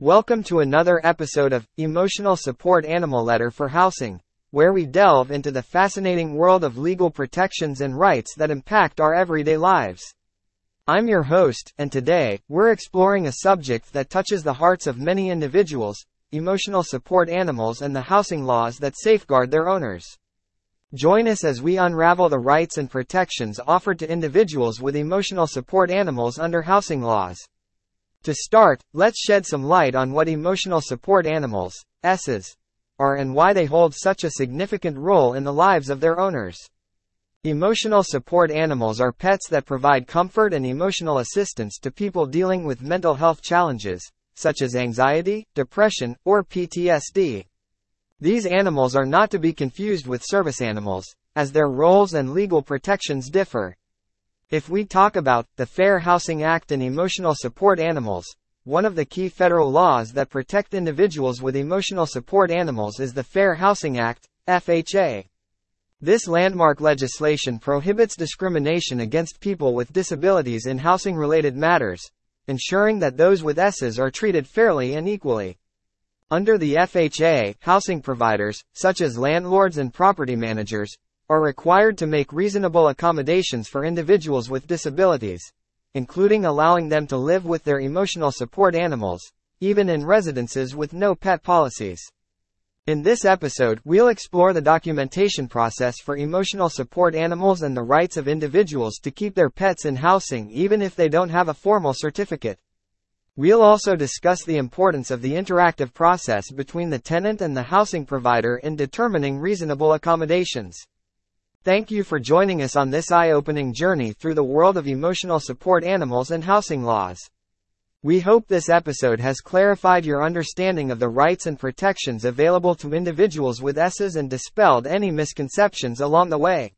Welcome to another episode of Emotional Support Animal Letter for Housing, where we delve into the fascinating world of legal protections and rights that impact our everyday lives. I'm your host, and today, we're exploring a subject that touches the hearts of many individuals emotional support animals and the housing laws that safeguard their owners. Join us as we unravel the rights and protections offered to individuals with emotional support animals under housing laws. To start, let's shed some light on what emotional support animals, ESAs, are and why they hold such a significant role in the lives of their owners. Emotional support animals are pets that provide comfort and emotional assistance to people dealing with mental health challenges, such as anxiety, depression, or PTSD. These animals are not to be confused with service animals, as their roles and legal protections differ. If we talk about the Fair Housing Act and emotional support animals, one of the key federal laws that protect individuals with emotional support animals is the Fair Housing Act, FHA. This landmark legislation prohibits discrimination against people with disabilities in housing related matters, ensuring that those with ESAs are treated fairly and equally. Under the FHA, housing providers, such as landlords and property managers, are required to make reasonable accommodations for individuals with disabilities, including allowing them to live with their emotional support animals, even in residences with no pet policies. In this episode, we'll explore the documentation process for emotional support animals and the rights of individuals to keep their pets in housing even if they don't have a formal certificate. We'll also discuss the importance of the interactive process between the tenant and the housing provider in determining reasonable accommodations. Thank you for joining us on this eye-opening journey through the world of emotional support animals and housing laws. We hope this episode has clarified your understanding of the rights and protections available to individuals with ESAs and dispelled any misconceptions along the way.